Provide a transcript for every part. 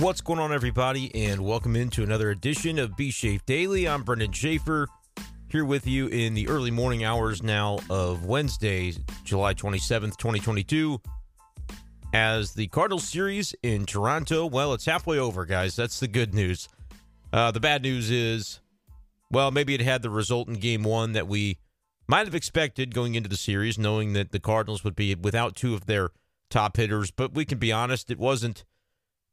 What's going on, everybody, and welcome into another edition of B Shafe Daily. I'm Brendan Schaefer, here with you in the early morning hours now of Wednesday, July 27th, 2022. As the Cardinals series in Toronto, well, it's halfway over, guys. That's the good news. Uh, the bad news is, well, maybe it had the result in game one that we might have expected going into the series, knowing that the Cardinals would be without two of their top hitters. But we can be honest, it wasn't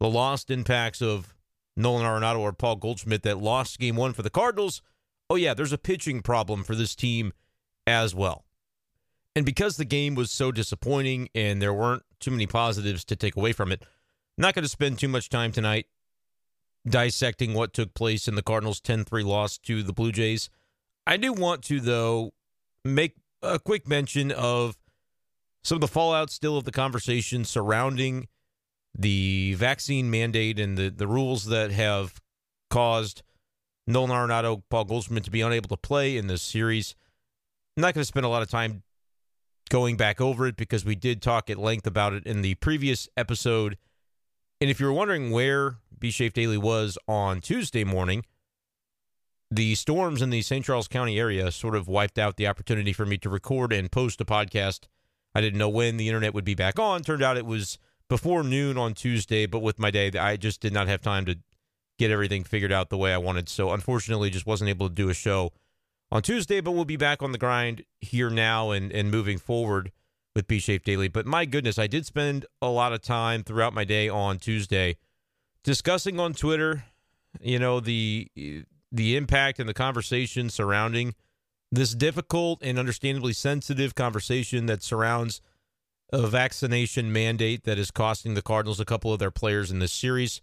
the lost impacts of Nolan Arenado or Paul Goldschmidt that lost game one for the Cardinals. Oh, yeah, there's a pitching problem for this team as well. And because the game was so disappointing and there weren't too many positives to take away from it, I'm not going to spend too much time tonight dissecting what took place in the Cardinals' 10 3 loss to the Blue Jays. I do want to, though, make a quick mention of some of the fallout still of the conversation surrounding the vaccine mandate and the, the rules that have caused Nolan Arenado, Paul Goldschmidt to be unable to play in this series. I'm not going to spend a lot of time going back over it because we did talk at length about it in the previous episode. And if you're wondering where B Shafe Daily was on Tuesday morning, the storms in the St. Charles County area sort of wiped out the opportunity for me to record and post a podcast. I didn't know when the internet would be back on. Turned out it was before noon on Tuesday, but with my day, I just did not have time to get everything figured out the way I wanted. So unfortunately, just wasn't able to do a show on Tuesday, but we'll be back on the grind here now and, and moving forward with B Shafe Daily. But my goodness, I did spend a lot of time throughout my day on Tuesday discussing on Twitter, you know, the the impact and the conversation surrounding this difficult and understandably sensitive conversation that surrounds a vaccination mandate that is costing the Cardinals a couple of their players in this series.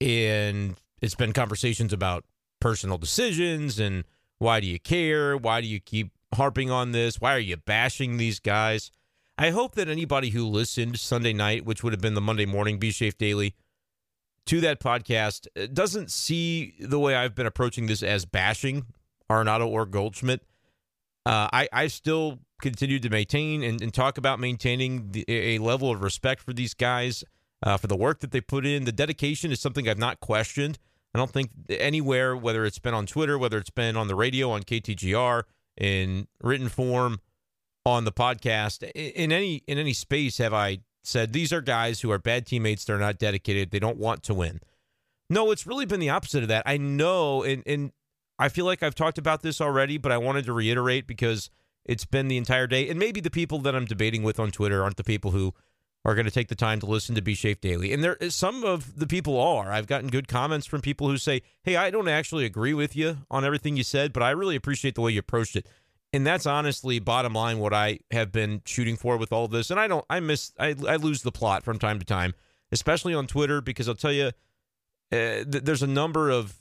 And it's been conversations about personal decisions and why do you care? Why do you keep harping on this? Why are you bashing these guys? I hope that anybody who listened Sunday night, which would have been the Monday morning B Shafe Daily, to that podcast uh, doesn't see the way I've been approaching this as bashing Arenado or Goldschmidt. Uh, I, I still continue to maintain and, and talk about maintaining the, a level of respect for these guys, uh, for the work that they put in. The dedication is something I've not questioned. I don't think anywhere, whether it's been on Twitter, whether it's been on the radio, on KTGR, in written form, on the podcast, in any in any space, have I said these are guys who are bad teammates. They're not dedicated. They don't want to win. No, it's really been the opposite of that. I know, and and I feel like I've talked about this already, but I wanted to reiterate because it's been the entire day. And maybe the people that I'm debating with on Twitter aren't the people who are going to take the time to listen to B Shafe Daily. And there some of the people are. I've gotten good comments from people who say, "Hey, I don't actually agree with you on everything you said, but I really appreciate the way you approached it." And that's honestly bottom line what I have been shooting for with all this. And I don't I miss I I lose the plot from time to time, especially on Twitter because I'll tell you uh, th- there's a number of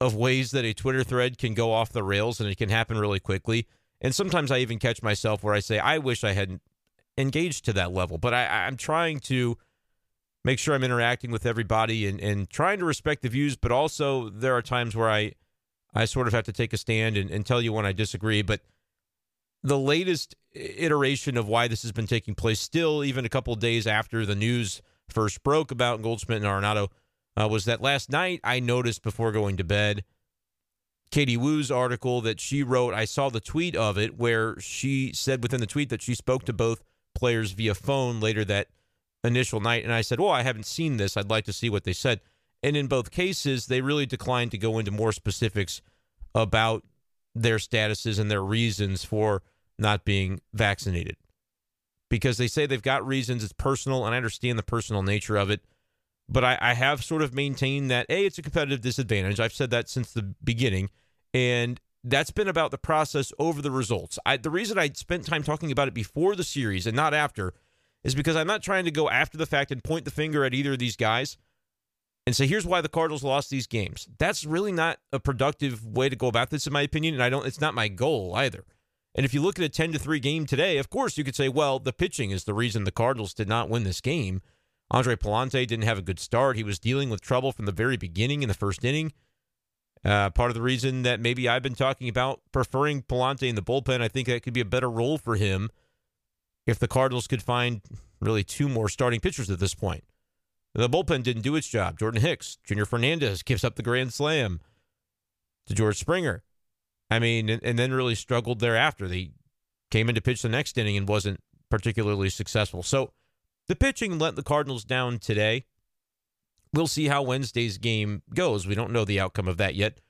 of ways that a Twitter thread can go off the rails and it can happen really quickly. And sometimes I even catch myself where I say, I wish I hadn't engaged to that level. But I, I'm trying to make sure I'm interacting with everybody and, and trying to respect the views, but also there are times where I I sort of have to take a stand and, and tell you when I disagree. But the latest iteration of why this has been taking place, still even a couple days after the news first broke about Goldschmidt and Arenado, uh, was that last night I noticed before going to bed Katie Woo's article that she wrote. I saw the tweet of it where she said within the tweet that she spoke to both players via phone later that initial night. And I said, Well, I haven't seen this. I'd like to see what they said. And in both cases, they really declined to go into more specifics about their statuses and their reasons for not being vaccinated. Because they say they've got reasons, it's personal, and I understand the personal nature of it. But I, I have sort of maintained that, A, it's a competitive disadvantage. I've said that since the beginning. And that's been about the process over the results. I, the reason I spent time talking about it before the series and not after is because I'm not trying to go after the fact and point the finger at either of these guys and say here's why the Cardinals lost these games. That's really not a productive way to go about this in my opinion and I don't it's not my goal either. And if you look at a 10 to 3 game today, of course you could say well the pitching is the reason the Cardinals did not win this game. Andre Pallante didn't have a good start. He was dealing with trouble from the very beginning in the first inning. Uh, part of the reason that maybe I've been talking about preferring Pallante in the bullpen, I think that could be a better role for him if the Cardinals could find really two more starting pitchers at this point. The bullpen didn't do its job. Jordan Hicks, Junior Fernandez gives up the grand slam to George Springer. I mean, and, and then really struggled thereafter. They came in to pitch the next inning and wasn't particularly successful. So the pitching let the Cardinals down today. We'll see how Wednesday's game goes. We don't know the outcome of that yet.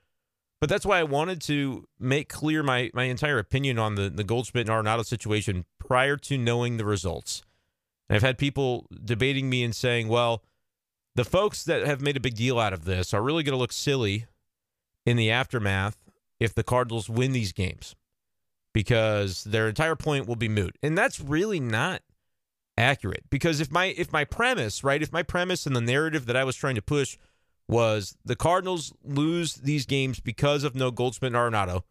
But that's why I wanted to make clear my, my entire opinion on the, the Goldschmidt and Arenado situation prior to knowing the results. And I've had people debating me and saying, well, the folks that have made a big deal out of this are really going to look silly in the aftermath if the Cardinals win these games because their entire point will be moot. And that's really not accurate because if my if my premise, right, if my premise and the narrative that I was trying to push was the Cardinals lose these games because of no Goldschmidt and Arenado,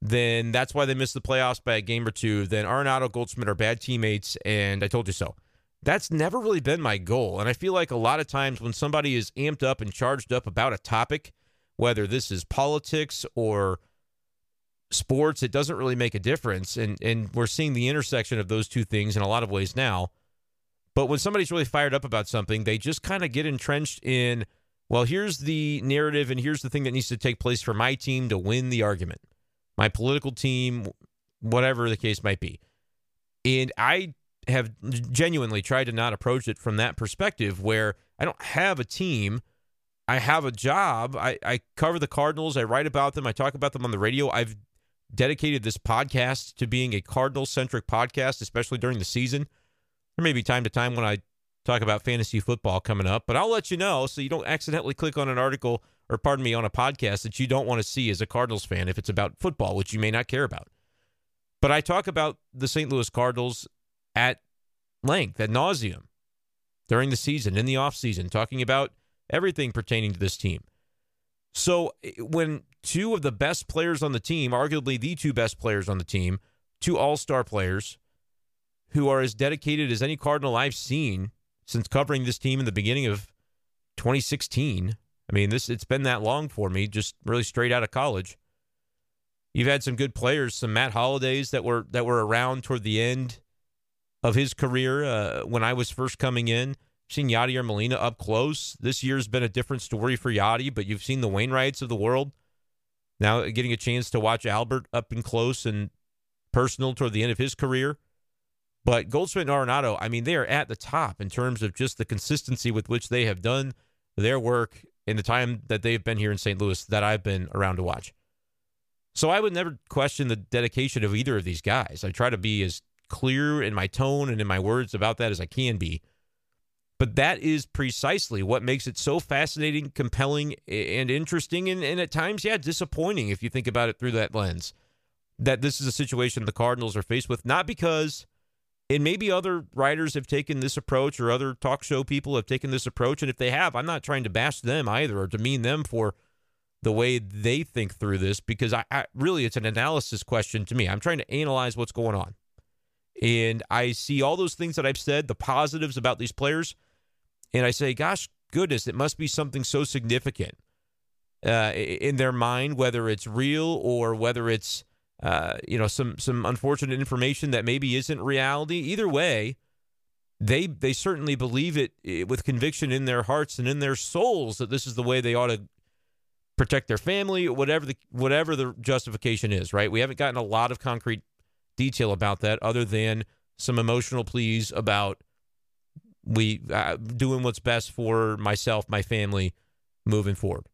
then that's why they missed the playoffs by a game or two. Then Arenado, Goldschmidt are bad teammates, and I told you so. That's never really been my goal. And I feel like a lot of times when somebody is amped up and charged up about a topic, whether this is politics or sports, it doesn't really make a difference. And and we're seeing the intersection of those two things in a lot of ways now. But when somebody's really fired up about something, they just kind of get entrenched in, well, here's the narrative and here's the thing that needs to take place for my team to win the argument. My political team, whatever the case might be. And I have genuinely tried to not approach it from that perspective where I don't have a team. I have a job. I, I cover the Cardinals. I write about them. I talk about them on the radio. I've dedicated this podcast to being a Cardinal centric podcast, especially during the season. There may be time to time when I talk about fantasy football coming up, but I'll let you know so you don't accidentally click on an article or, pardon me, on a podcast that you don't want to see as a Cardinals fan if it's about football, which you may not care about. But I talk about the St. Louis Cardinals at length, at nauseum, during the season, in the offseason, talking about everything pertaining to this team. So when two of the best players on the team, arguably the two best players on the team, two all star players who are as dedicated as any Cardinal I've seen since covering this team in the beginning of 2016. I mean, this it's been that long for me, just really straight out of college. You've had some good players, some Matt Holliday's that were that were around toward the end of his career uh, when I was first coming in seen Yadier Molina up close. This year's been a different story for Yadi, but you've seen the Wainwrights of the world. Now getting a chance to watch Albert up and close and personal toward the end of his career. But Goldschmidt and Arenado, I mean, they are at the top in terms of just the consistency with which they have done their work in the time that they've been here in St. Louis that I've been around to watch. So I would never question the dedication of either of these guys. I try to be as clear in my tone and in my words about that as I can be. But that is precisely what makes it so fascinating, compelling, and interesting, and, and at times, yeah, disappointing if you think about it through that lens. That this is a situation the Cardinals are faced with, not because, and maybe other writers have taken this approach or other talk show people have taken this approach. And if they have, I'm not trying to bash them either or demean them for the way they think through this because I, I really, it's an analysis question to me. I'm trying to analyze what's going on. And I see all those things that I've said, the positives about these players and I say, gosh, goodness, it must be something so significant uh, in their mind, whether it's real or whether it's uh, you know some some unfortunate information that maybe isn't reality. Either way, they they certainly believe it, it with conviction in their hearts and in their souls that this is the way they ought to protect their family, whatever the whatever the justification is. Right? We haven't gotten a lot of concrete detail about that, other than some emotional pleas about we uh, doing what's best for myself, my family, moving forward.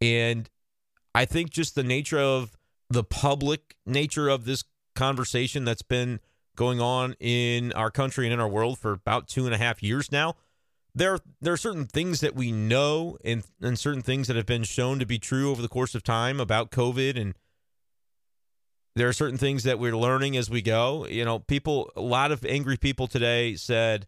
And I think just the nature of the public nature of this conversation that's been going on in our country and in our world for about two and a half years now. There, there are certain things that we know and, and certain things that have been shown to be true over the course of time about COVID. And there are certain things that we're learning as we go. You know, people, a lot of angry people today said,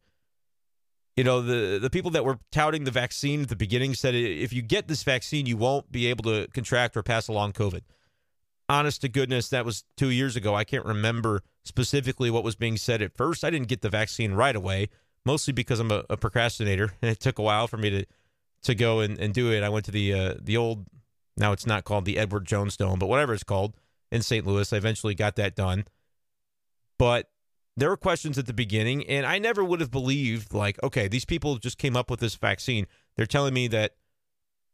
you know the the people that were touting the vaccine at the beginning said if you get this vaccine you won't be able to contract or pass along covid. Honest to goodness that was 2 years ago. I can't remember specifically what was being said at first. I didn't get the vaccine right away mostly because i'm a, a procrastinator and it took a while for me to to go and, and do it. I went to the uh, the old now it's not called the edward jones dome but whatever it's called in st louis. I eventually got that done. But there were questions at the beginning, and I never would have believed, like, okay, these people just came up with this vaccine. They're telling me that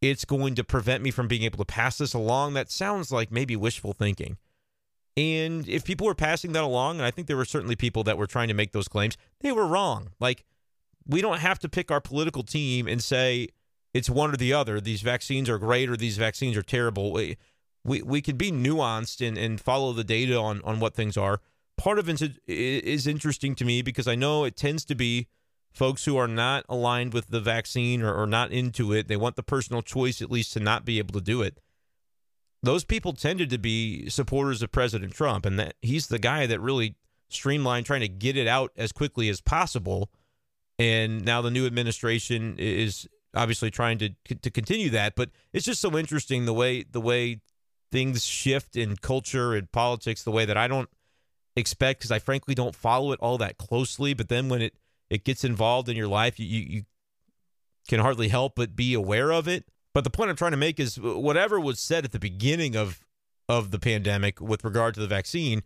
it's going to prevent me from being able to pass this along. That sounds like maybe wishful thinking. And if people were passing that along, and I think there were certainly people that were trying to make those claims, they were wrong. Like, we don't have to pick our political team and say it's one or the other. These vaccines are great or these vaccines are terrible. We we, we can be nuanced and, and follow the data on, on what things are part of it is interesting to me because I know it tends to be folks who are not aligned with the vaccine or, or not into it. They want the personal choice, at least, to not be able to do it. Those people tended to be supporters of President Trump, and that he's the guy that really streamlined trying to get it out as quickly as possible. And now the new administration is obviously trying to to continue that. But it's just so interesting the way the way things shift in culture and politics, the way that I don't expect because I frankly don't follow it all that closely. But then when it it gets involved in your life, you, you can hardly help but be aware of it. But the point I'm trying to make is whatever was said at the beginning of of the pandemic with regard to the vaccine,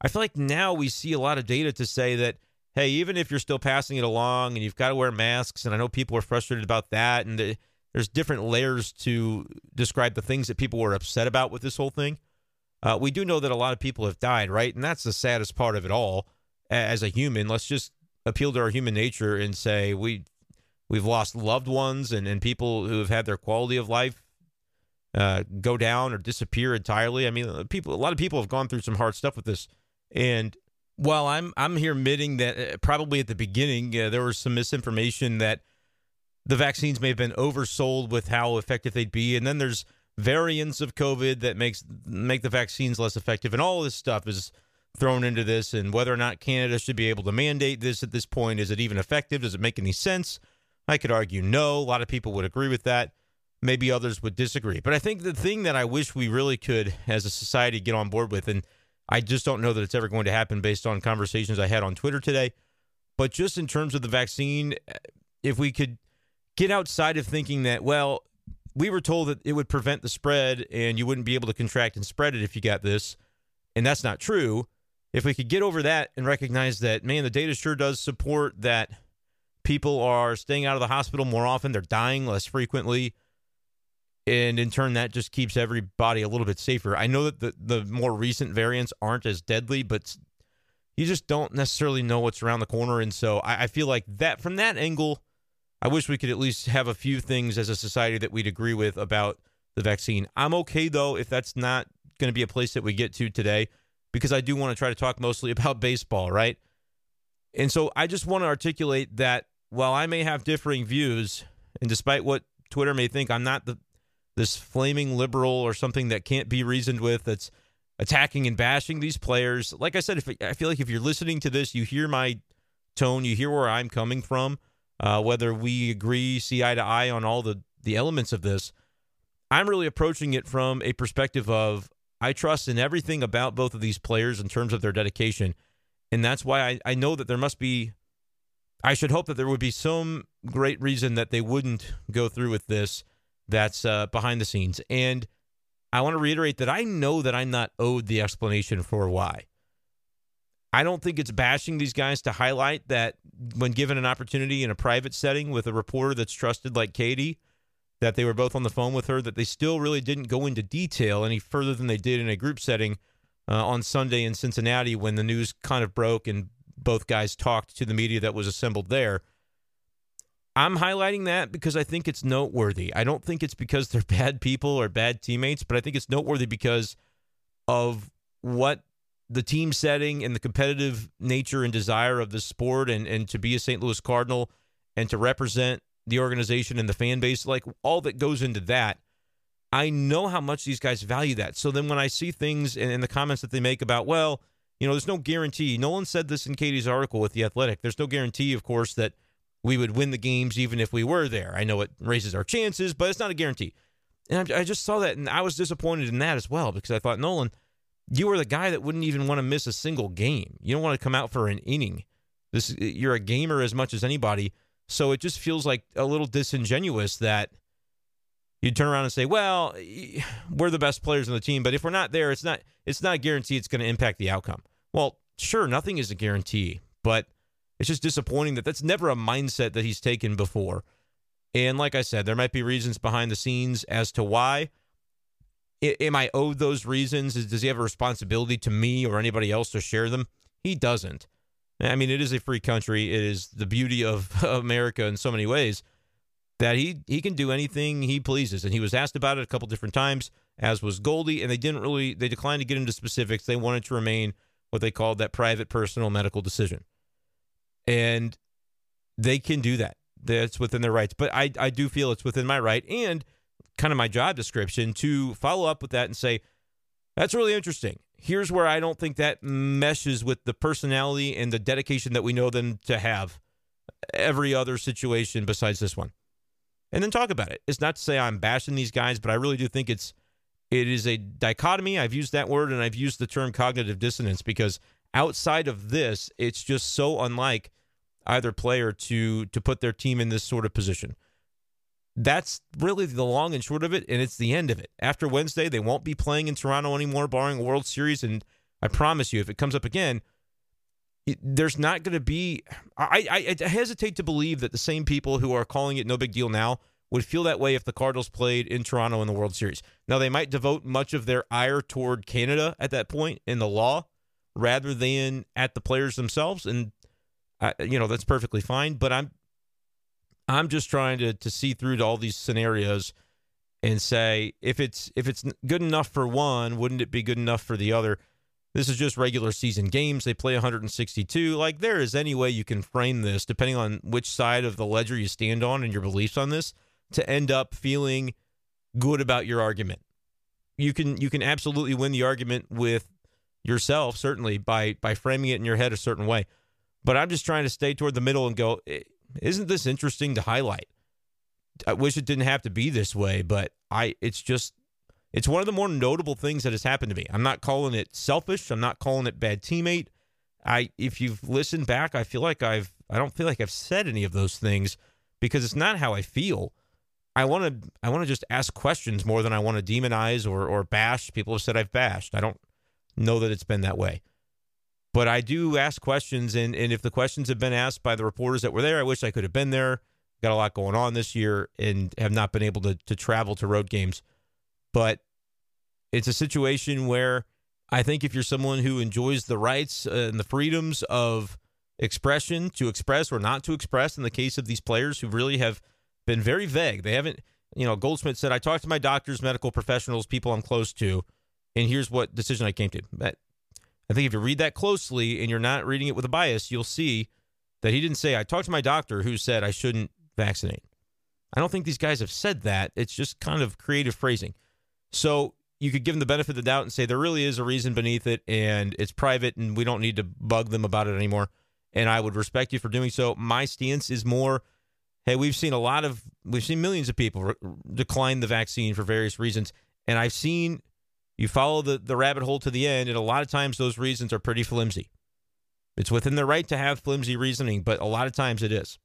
I feel like now we see a lot of data to say that hey, even if you're still passing it along and you've got to wear masks, and I know people are frustrated about that, and the, there's different layers to describe the things that people were upset about with this whole thing. Uh, we do know that a lot of people have died, right? And that's the saddest part of it all. As a human, let's just appeal to our human nature and say we we've lost loved ones and, and people who have had their quality of life uh, go down or disappear entirely. I mean, uh, people, a lot of people have gone through some hard stuff with this, and while I'm I'm here admitting that uh, probably at the beginning uh, there was some misinformation that the vaccines may have been oversold with how effective they'd be, and then there's variants of COVID that makes make the vaccines less effective, and all this stuff is thrown into this. And whether or not Canada should be able to mandate this at this point, is it even effective? Does it make any sense? I could argue no. A lot of people would agree with that. Maybe others would disagree. But I think the thing that I wish we really could, as a society, get on board with, and I just don't know that it's ever going to happen based on conversations I had on Twitter today. But just in terms of the vaccine, if we could get outside of thinking that, well, we were told that it would prevent the spread and you wouldn't be able to contract and spread it if you got this. And that's not true. If we could get over that and recognize that, man, the data sure does support that people are staying out of the hospital more often, they're dying less frequently. And in turn, that just keeps everybody a little bit safer. I know that the, the more recent variants aren't as deadly, but you just don't necessarily know what's around the corner. And so I, I feel like that from that angle, I wish we could at least have a few things as a society that we'd agree with about the vaccine. I'm okay though if that's not going to be a place that we get to today because I do want to try to talk mostly about baseball, right? And so I just want to articulate that while I may have differing views, and despite what Twitter may think, I'm not the this flaming liberal or something that can't be reasoned with. That's attacking and bashing these players. Like I said, if I feel like if you're listening to this, you hear my tone, you hear where I'm coming from uh, whether we agree, see eye to eye on all the, the elements of this. I'm really approaching it from a perspective of I trust in everything about both of these players in terms of their dedication. And that's why I, I know that there must be, I should hope that there would be some great reason that they wouldn't go through with this that's uh, behind the scenes. And I want to reiterate that I know that I'm not owed the explanation for why. I don't think it's bashing these guys to highlight that when given an opportunity in a private setting with a reporter that's trusted like Katie, that they were both on the phone with her, that they still really didn't go into detail any further than they did in a group setting uh, on Sunday in Cincinnati when the news kind of broke and both guys talked to the media that was assembled there. I'm highlighting that because I think it's noteworthy. I don't think it's because they're bad people or bad teammates, but I think it's noteworthy because of what the team setting and the competitive nature and desire of the sport and, and to be a St. Louis Cardinal and to represent the organization and the fan base, like all that goes into that. I know how much these guys value that. So then when I see things in, in the comments that they make about, well, you know, there's no guarantee. Nolan said this in Katie's article with The Athletic. There's no guarantee, of course, that we would win the games even if we were there. I know it raises our chances, but it's not a guarantee. And I, I just saw that and I was disappointed in that as well because I thought, Nolan – you are the guy that wouldn't even want to miss a single game. You don't want to come out for an inning. This you're a gamer as much as anybody, so it just feels like a little disingenuous that you turn around and say, "Well, we're the best players on the team, but if we're not there, it's not it's not guaranteed it's going to impact the outcome." Well, sure, nothing is a guarantee, but it's just disappointing that that's never a mindset that he's taken before. And like I said, there might be reasons behind the scenes as to why. Am I owed those reasons? Does he have a responsibility to me or anybody else to share them? He doesn't. I mean, it is a free country. It is the beauty of America in so many ways that he he can do anything he pleases. And he was asked about it a couple different times, as was Goldie, and they didn't really they declined to get into specifics. They wanted to remain what they called that private, personal, medical decision, and they can do that. That's within their rights. But I I do feel it's within my right and kind of my job description to follow up with that and say that's really interesting. Here's where I don't think that meshes with the personality and the dedication that we know them to have every other situation besides this one and then talk about it. It's not to say I'm bashing these guys, but I really do think it's it is a dichotomy. I've used that word and I've used the term cognitive dissonance because outside of this, it's just so unlike either player to to put their team in this sort of position. That's really the long and short of it, and it's the end of it. After Wednesday, they won't be playing in Toronto anymore, barring a World Series. And I promise you, if it comes up again, there's not going to be. I, I, I hesitate to believe that the same people who are calling it no big deal now would feel that way if the Cardinals played in Toronto in the World Series. Now they might devote much of their ire toward Canada at that point in the law, rather than at the players themselves, and uh, you know that's perfectly fine. But I'm I'm just trying to to see through to all these scenarios and say if it's if it's good enough for one, wouldn't it be good enough for the other? This is just regular season games. They play 162. Like, there is any way you can frame this, depending on which side of the ledger you stand on and your beliefs on this, to end up feeling good about your argument. You can you can absolutely win the argument with yourself, certainly by by framing it in your head a certain way. But I'm just trying to stay toward the middle and go, eh, isn't this interesting to highlight? I wish it didn't have to be this way, but I it's just it's one of the more notable things that has happened to me. I'm not calling it selfish. I'm not calling it bad teammate. I if you've listened back, I feel like I've I don't feel like I've said any of those things because it's not how I feel. I want to I want to just ask questions more than I want to demonize or or bash. People have said I've bashed. I don't know that it's been that way. But I do ask questions and and if the questions have been asked by the reporters that were there, I wish I could have been there. Got a lot going on this year and have not been able to to travel to road games but it's a situation where I think if you're someone who enjoys the rights and the freedoms of expression to express or not to express, in the case of these players who really have been very vague, they haven't, you know, Goldschmidt said, I talked to my doctors, medical professionals, people I'm close to, and here's what decision I came to. But I think if you read that closely and you're not reading it with a bias, you'll see that he didn't say, I talked to my doctor who said I shouldn't vaccinate. I don't think these guys have said that. It's just kind of creative phrasing. So you could give them the benefit of the doubt and say there really is a reason beneath it and it's private and we don't need to bug them about it anymore. And I would respect you for doing so. My stance is more hey, we've seen a lot of, we've seen millions of people re- decline the vaccine for various reasons. And I've seen you follow the, the rabbit hole to the end, and a lot of times those reasons are pretty flimsy. It's within their right to have flimsy reasoning, but a lot of times it is.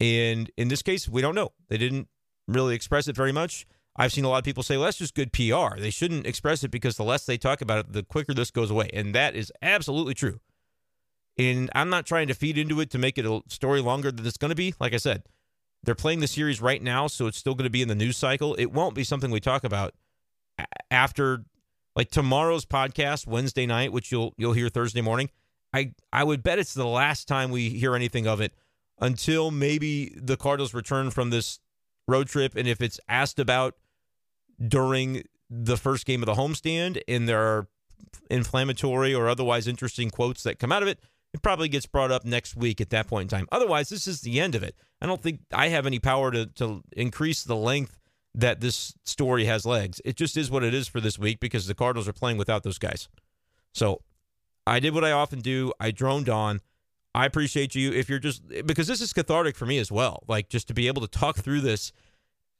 And in this case, we don't know. They didn't really express it very much. I've seen a lot of people say, well, that's just good PR. They shouldn't express it because the less they talk about it, the quicker this goes away. And that is absolutely true. And I'm not trying to feed into it to make it a story longer than it's going to be. Like I said, they're playing the series right now, so it's still going to be in the news cycle. It won't be something we talk about after like tomorrow's podcast Wednesday night, which you'll you'll hear Thursday morning. I I would bet it's the last time we hear anything of it until maybe the Cardinals return from this road trip and if it's asked about during the first game of the homestand and there are inflammatory or otherwise interesting quotes that come out of it, it probably gets brought up next week at that point in time. Otherwise, this is the end of it. I don't think I have any power to, to increase the length that this story has legs. It just is what it is for this week because the Cardinals are playing without those guys. So I did what I often do. I droned on. I appreciate you if you're just because this is cathartic for me as well. Like just to be able to talk through this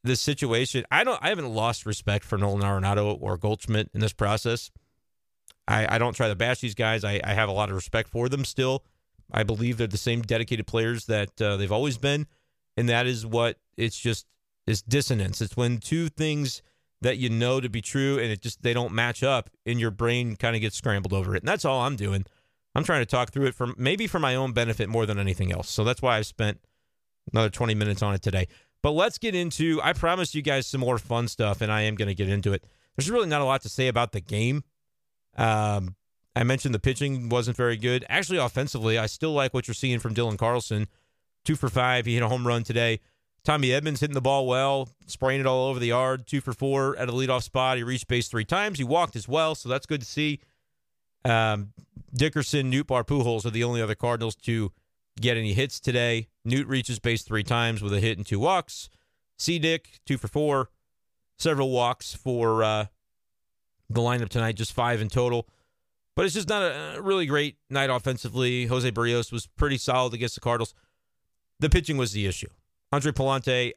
this situation. I don't I haven't lost respect for Nolan Arenado or Goldschmidt in this process. I, I don't try to bash these guys. I, I have a lot of respect for them still. I believe they're the same dedicated players that uh, they've always been, and that is what it's just is dissonance. It's when two things that you know to be true and it just they don't match up, and your brain kind of gets scrambled over it. And that's all I'm doing. I'm trying to talk through it for maybe for my own benefit more than anything else. So that's why I've spent another 20 minutes on it today. But let's get into I promised you guys some more fun stuff and I am going to get into it. There's really not a lot to say about the game. Um, I mentioned the pitching wasn't very good. Actually, offensively, I still like what you're seeing from Dylan Carlson. Two for five. He hit a home run today. Tommy Edmonds hitting the ball well, spraying it all over the yard. Two for four at a leadoff spot. He reached base three times. He walked as well, so that's good to see. Um, Dickerson, Bar, Pujols are the only other Cardinals to get any hits today. Newt reaches base three times with a hit and two walks. C. Dick, two for four. Several walks for uh, the lineup tonight, just five in total. But it's just not a really great night offensively. Jose Berrios was pretty solid against the Cardinals. The pitching was the issue. Andre Pallante,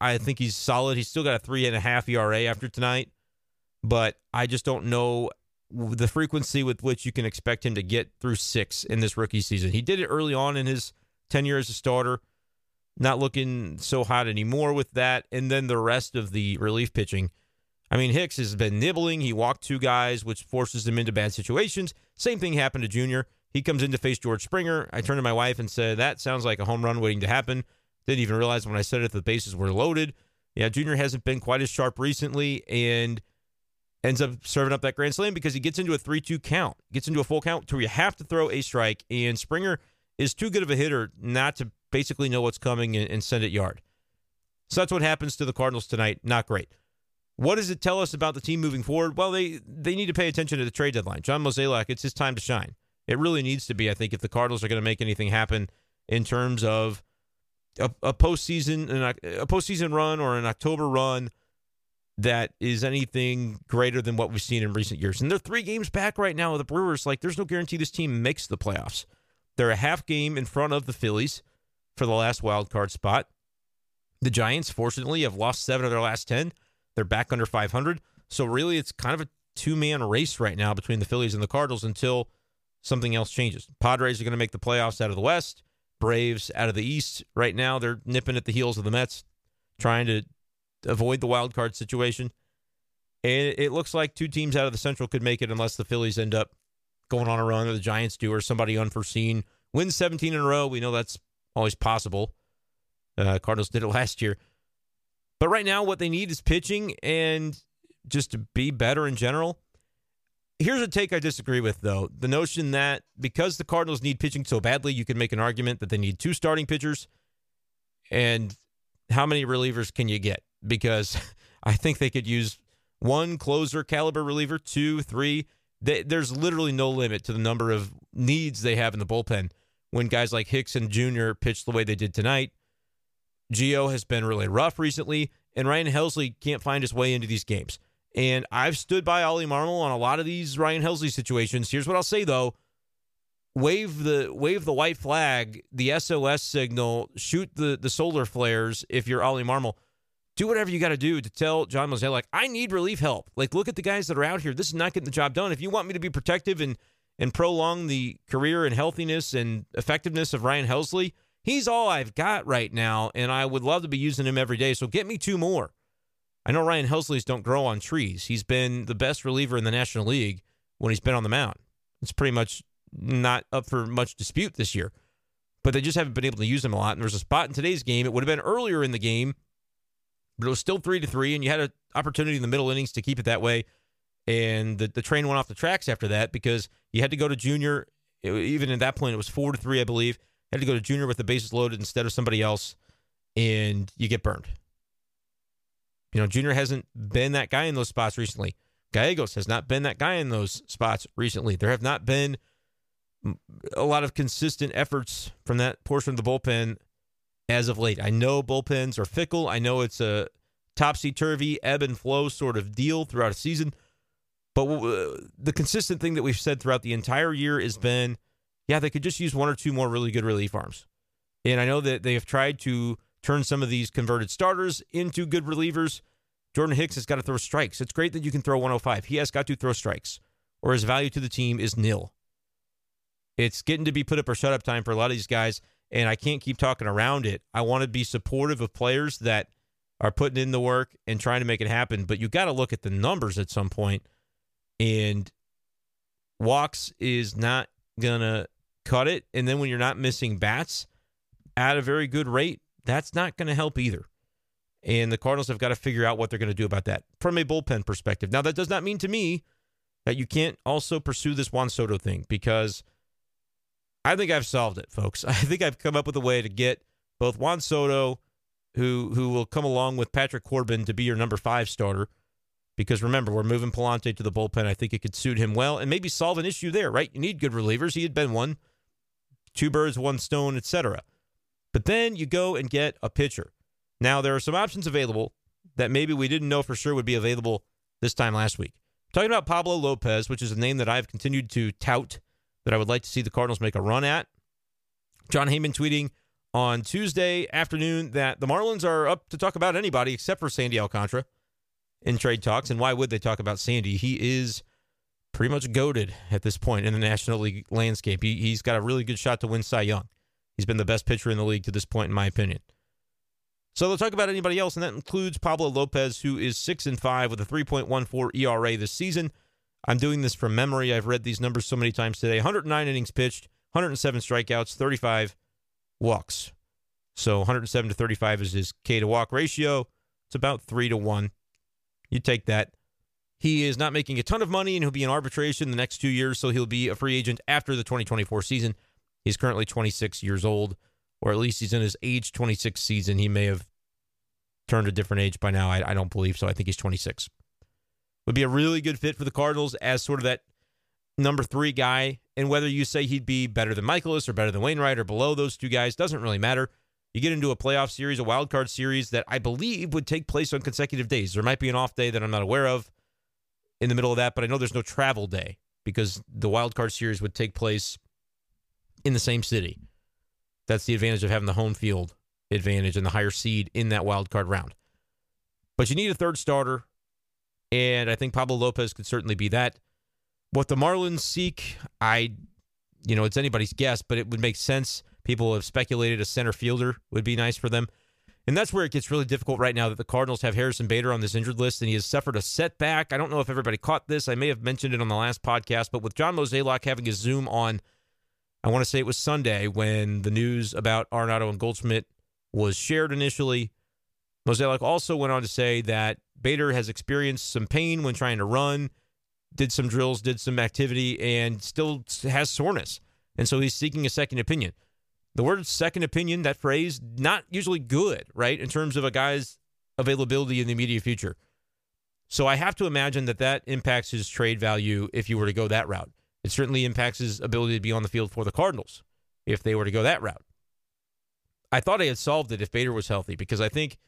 I think he's solid. He's still got a three and a half ERA after tonight, but I just don't know the frequency with which you can expect him to get through six in this rookie season. He did it early on in his tenure as a starter. Not looking so hot anymore with that. And then the rest of the relief pitching. I mean, Hicks has been nibbling. He walked two guys, which forces him into bad situations. Same thing happened to Junior. He comes in to face George Springer. I turned to my wife and said, That sounds like a home run waiting to happen. Didn't even realize when I said it the bases were loaded. Yeah, Junior hasn't been quite as sharp recently and ends up serving up that grand slam because he gets into a 3 2 count, gets into a full count to where you have to throw a strike. And Springer is too good of a hitter not to basically know what's coming and, and send it yard. So that's what happens to the Cardinals tonight. Not great. What does it tell us about the team moving forward? Well, they they need to pay attention to the trade deadline. John Mozeliak, it's his time to shine. It really needs to be, I think, if the Cardinals are going to make anything happen in terms of a, a postseason a postseason run or an October run that is anything greater than what we've seen in recent years. And they're three games back right now the Brewers. Like, there's no guarantee this team makes the playoffs. They're a half game in front of the Phillies for the last wild card spot. The Giants, fortunately, have lost seven of their last 10. They're back under 500. So, really, it's kind of a two man race right now between the Phillies and the Cardinals until something else changes. Padres are going to make the playoffs out of the West. Braves out of the East. Right now, they're nipping at the heels of the Mets, trying to avoid the wild card situation. And it looks like two teams out of the Central could make it unless the Phillies end up going on a run or the Giants do or somebody unforeseen wins 17 in a row. We know that's always possible. Uh, Cardinals did it last year. But right now, what they need is pitching and just to be better in general. Here's a take I disagree with, though. The notion that because the Cardinals need pitching so badly, you can make an argument that they need two starting pitchers. And how many relievers can you get? Because I think they could use one closer caliber reliever, two, three. They, there's literally no limit to the number of needs they have in the bullpen when guys like Hicks and Jr. pitch the way they did tonight. Gio has been really rough recently, and Ryan Helsley can't find his way into these games. And I've stood by Oli Marmol on a lot of these Ryan Helsley situations. Here's what I'll say though. Wave the wave the white flag, the SOS signal, shoot the, the solar flares if you're Oli Marmol. Do whatever you got to do to tell John Mozeliak, like, I need relief help. Like, look at the guys that are out here. This is not getting the job done. If you want me to be protective and and prolong the career and healthiness and effectiveness of Ryan Helsley, he's all I've got right now, and I would love to be using him every day. So get me two more. I know Ryan Helsley's don't grow on trees. He's been the best reliever in the National League when he's been on the mound. It's pretty much not up for much dispute this year. But they just haven't been able to use him a lot. And there's a spot in today's game. It would have been earlier in the game, but it was still three to three, and you had an opportunity in the middle innings to keep it that way. And the, the train went off the tracks after that because you had to go to junior. It, even at that point, it was four to three, I believe. Had to go to junior with the bases loaded instead of somebody else, and you get burned. You know, Junior hasn't been that guy in those spots recently. Gallegos has not been that guy in those spots recently. There have not been a lot of consistent efforts from that portion of the bullpen as of late. I know bullpens are fickle. I know it's a topsy turvy, ebb and flow sort of deal throughout a season. But the consistent thing that we've said throughout the entire year has been yeah, they could just use one or two more really good relief arms. And I know that they have tried to turn some of these converted starters into good relievers. Jordan Hicks has got to throw strikes. It's great that you can throw 105. He has got to throw strikes, or his value to the team is nil. It's getting to be put up or shut up time for a lot of these guys, and I can't keep talking around it. I want to be supportive of players that are putting in the work and trying to make it happen, but you got to look at the numbers at some point. And walks is not going to cut it. And then when you're not missing bats at a very good rate, that's not going to help either. And the Cardinals have got to figure out what they're going to do about that from a bullpen perspective. Now, that does not mean to me that you can't also pursue this Juan Soto thing because I think I've solved it, folks. I think I've come up with a way to get both Juan Soto, who who will come along with Patrick Corbin to be your number five starter. Because remember, we're moving Pallante to the bullpen. I think it could suit him well and maybe solve an issue there, right? You need good relievers. He had been one, two birds, one stone, etc. But then you go and get a pitcher. Now there are some options available that maybe we didn't know for sure would be available this time last week. Talking about Pablo Lopez, which is a name that I've continued to tout that I would like to see the Cardinals make a run at. Jon Heyman tweeting on Tuesday afternoon that the Marlins are up to talk about anybody except for Sandy Alcantara in trade talks. And why would they talk about Sandy? He is pretty much goaded at this point in the National League landscape. He, he's got a really good shot to win Cy Young. He's been the best pitcher in the league to this point, in my opinion. So they'll talk about anybody else, and that includes Pablo Lopez, who is six and five with a 3.14 ERA this season. I'm doing this from memory. I've read these numbers so many times today. 109 innings pitched, 107 strikeouts, 35 walks. So 107 to 35 is his K to walk ratio. It's about three to one. You take that. He is not making a ton of money and he'll be in arbitration the next two years, so he'll be a free agent after the 2024 season. He's currently 26 years old, or at least he's in his age 26 season. He may have turned a different age by now. I, I don't believe so. I think he's 26. Would be a really good fit for the Cardinals as sort of that number three guy. And whether you say he'd be better than Mikolas or better than Wainwright or below those two guys doesn't really matter. You get into a playoff series, a wild card series that I believe would take place on consecutive days. There might be an off day that I'm not aware of in the middle of that, but I know there's no travel day because the wild card series would take place in the same city. That's the advantage of having the home field advantage and the higher seed in that wild card round. But you need a third starter, and I think Pablo Lopez could certainly be that. What the Marlins seek, I, you know, it's anybody's guess, but it would make sense People have speculated a center fielder would be nice for them. And that's where it gets really difficult right now that the Cardinals have Harrison Bader on this injured list and he has suffered a setback. I don't know if everybody caught this. I may have mentioned it on the last podcast, but with John Mozeliak having his Zoom on, I want to say it was Sunday when the news about Arenado and Goldschmidt was shared initially. Mozeliak also went on to say that Bader has experienced some pain when trying to run, did some drills, did some activity, and still has soreness. And so he's seeking a second opinion the word second opinion, that phrase, not usually good, right, in terms of a guy's availability in the immediate future. So I have to imagine that that impacts his trade value if you were to go that route. It certainly impacts his ability to be on the field for the Cardinals if they were to go that route. I thought I had solved it if Bader was healthy because I think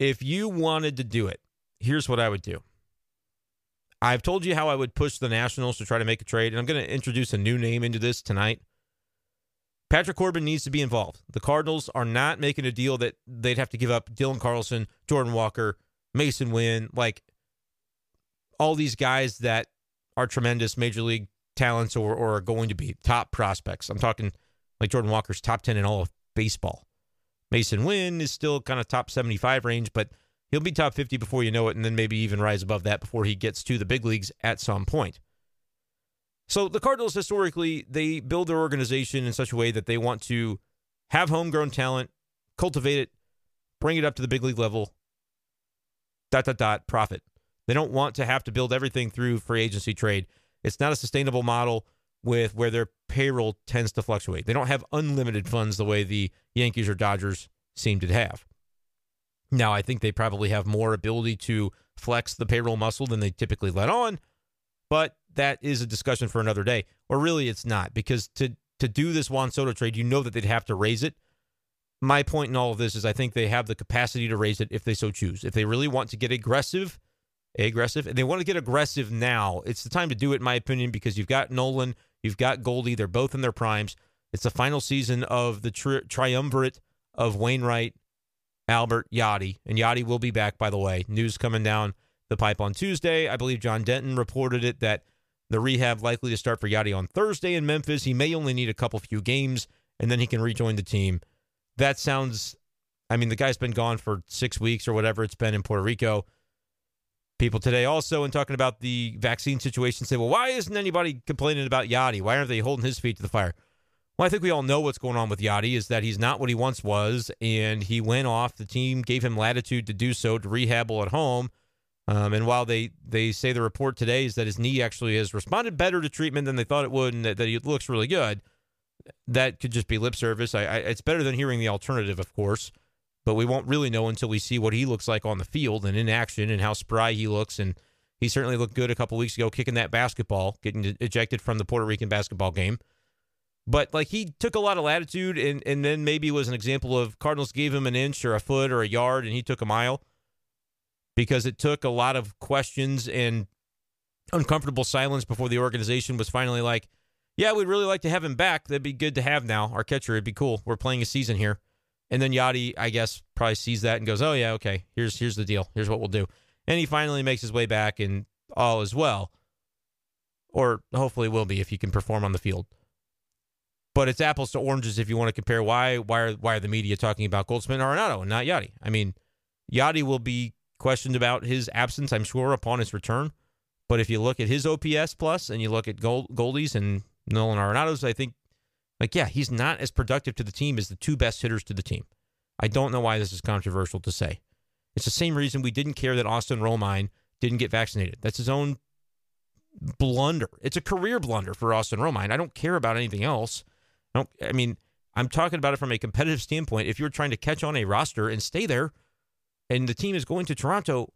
if you wanted to do it, here's what I would do. I've told you how I would push the Nationals to try to make a trade, and I'm going to introduce a new name into this tonight. Patrick Corbin needs to be involved. The Cardinals are not making a deal that they'd have to give up Dylan Carlson, Jordan Walker, Masyn Winn, like all these guys that are tremendous major league talents or, or are going to be top prospects. I'm talking like Jordan Walker's top 10 in all of baseball. Masyn Winn is still kind of top 75 range, but he'll be top 50 before you know it, and then maybe even rise above that before he gets to the big leagues at some point. So the Cardinals historically they build their organization in such a way that they want to have homegrown talent, cultivate it, bring it up to the big league level. Dot dot dot profit. They don't want to have to build everything through free agency trade. It's not a sustainable model with where their payroll tends to fluctuate. They don't have unlimited funds the way the Yankees or Dodgers seem to have. Now, I think they probably have more ability to flex the payroll muscle than they typically let on, but that is a discussion for another day. Or really, it's not because to to do this Juan Soto trade, you know that they'd have to raise it. My point in all of this is I think they have the capacity to raise it if they so choose. If they really want to get aggressive, aggressive, and they want to get aggressive now, it's the time to do it, in my opinion, because you've got Nolan, you've got Goldie, they're both in their primes. It's the final season of the tri- triumvirate of Wainwright, Albert, Yadi, and Yadi will be back. By the way, news coming down the pipe on Tuesday. I believe John Denton reported it that the rehab likely to start for Yadi on Thursday in Memphis. He may only need a couple few games and then he can rejoin the team. That sounds, I mean, the guy's been gone for six weeks or whatever it's been in Puerto Rico. People today also, in talking about the vaccine situation, say, well, why isn't anybody complaining about Yadi? Why aren't they holding his feet to the fire? Well, I think we all know what's going on with Yadi is that he's not what he once was, and he went off. The team gave him latitude to do so to rehab at home. Um, and while they, they say the report today is that his knee actually has responded better to treatment than they thought it would, and that, that he looks really good, that could just be lip service. I, I, it's better than hearing the alternative, of course but we won't really know until we see what he looks like on the field and in action and how spry he looks. And he certainly looked good a couple weeks ago kicking that basketball, getting ejected from the Puerto Rican basketball game. But like he took a lot of latitude and, and then maybe was an example of Cardinals gave him an inch or a foot or a yard and he took a mile because it took a lot of questions and uncomfortable silence before the organization was finally like, yeah, we'd really like to have him back. That'd be good to have now. Our catcher, it'd be cool. We're playing a season here. And then Yadi, I guess, probably sees that and goes, "Oh yeah, okay. Here's here's the deal. Here's what we'll do." And he finally makes his way back, and all is well, or hopefully will be if he can perform on the field. But it's apples to oranges if you want to compare. Why why are why are the media talking about Goldschmidt and Arenado and not Yadi? I mean, Yadi will be questioned about his absence, I'm sure, upon his return. But if you look at his OPS plus and you look at Gold, Goldies and Nolan Arenado's, I think like, yeah, he's not as productive to the team as the two best hitters to the team. I don't know why this is controversial to say. It's the same reason we didn't care that Austin Romine didn't get vaccinated. That's his own blunder. It's a career blunder for Austin Romine. I don't care about anything else. I don't. I mean, I'm talking about it from a competitive standpoint. If you're trying to catch on a roster and stay there, and the team is going to Toronto,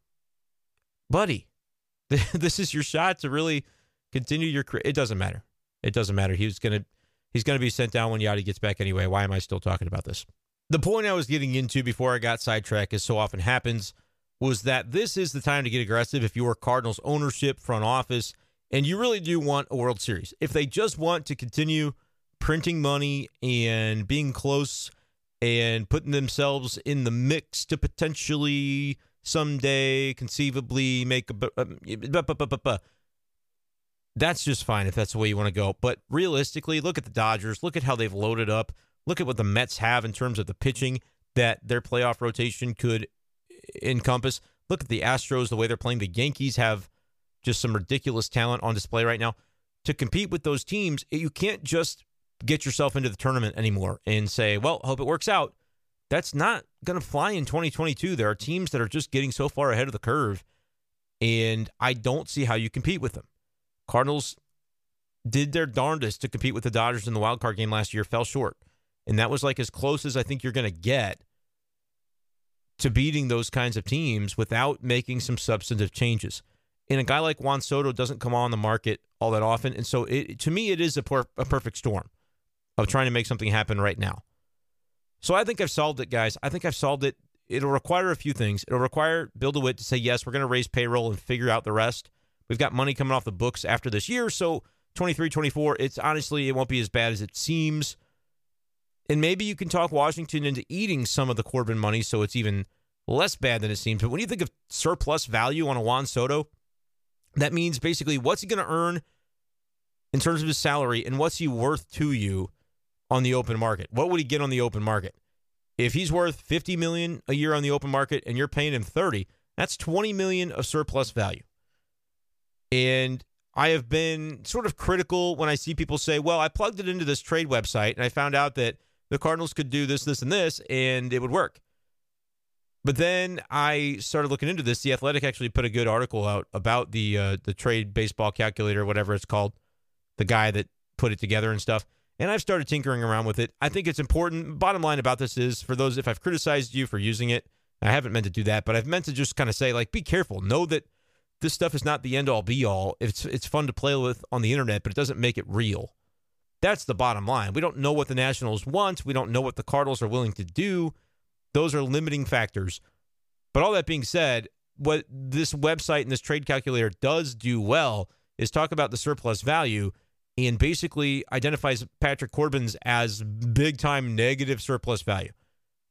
buddy, this is your shot to really continue your career. It doesn't matter. It doesn't matter. He was going to He's going to be sent down when Yadi gets back anyway. Why am I still talking about this? The point I was getting into before I got sidetracked, as so often happens, was that this is the time to get aggressive if you're Cardinals ownership, front office, and you really do want a World Series. If they just want to continue printing money and being close and putting themselves in the mix to potentially someday conceivably make a um, that's just fine if that's the way you want to go. But realistically, look at the Dodgers. Look at how they've loaded up. Look at what the Mets have in terms of the pitching that their playoff rotation could encompass. Look at the Astros, the way they're playing. The Yankees have just some ridiculous talent on display right now. To compete with those teams, you can't just get yourself into the tournament anymore and say, well, hope it works out. That's not going to fly in 2022. There are teams that are just getting so far ahead of the curve, and I don't see how you compete with them. Cardinals did their darndest to compete with the Dodgers in the wild card game last year, fell short. And that was like as close as I think you're going to get to beating those kinds of teams without making some substantive changes. And a guy like Juan Soto doesn't come on the market all that often. And so it, to me, it is a, per, a perfect storm of trying to make something happen right now. So I think I've solved it, guys. I think I've solved it. It'll require a few things. It'll require Bill DeWitt to say, yes, we're going to raise payroll and figure out the rest. We've got money coming off the books after this year. So 23 24, it's honestly, it won't be as bad as it seems. And maybe you can talk Washington into eating some of the Corbin money so it's even less bad than it seems. But when you think of surplus value on a Juan Soto, that means basically what's he going to earn in terms of his salary and what's he worth to you on the open market? What would he get on the open market? If he's worth 50 million a year on the open market and you're paying him 30, that's 20 million of surplus value. And I have been sort of critical when I see people say, well, I plugged it into this trade website and I found out that the Cardinals could do this, this, and this, and it would work. But then I started looking into this. The Athletic actually put a good article out about the uh, the trade baseball calculator, whatever it's called, the guy that put it together and stuff. And I've started tinkering around with it. I think it's important. Bottom line about this is for those, if I've criticized you for using it, I haven't meant to do that, but I've meant to just kind of say, like, be careful. Know that this stuff is not the end all be all. It's it's fun to play with on the internet, but it doesn't make it real. That's the bottom line. We don't know what the Nationals want. We don't know what the Cardinals are willing to do. Those are limiting factors. But all that being said, what this website and this trade calculator does do well is talk about the surplus value and basically identifies Patrick Corbin's as big time negative surplus value,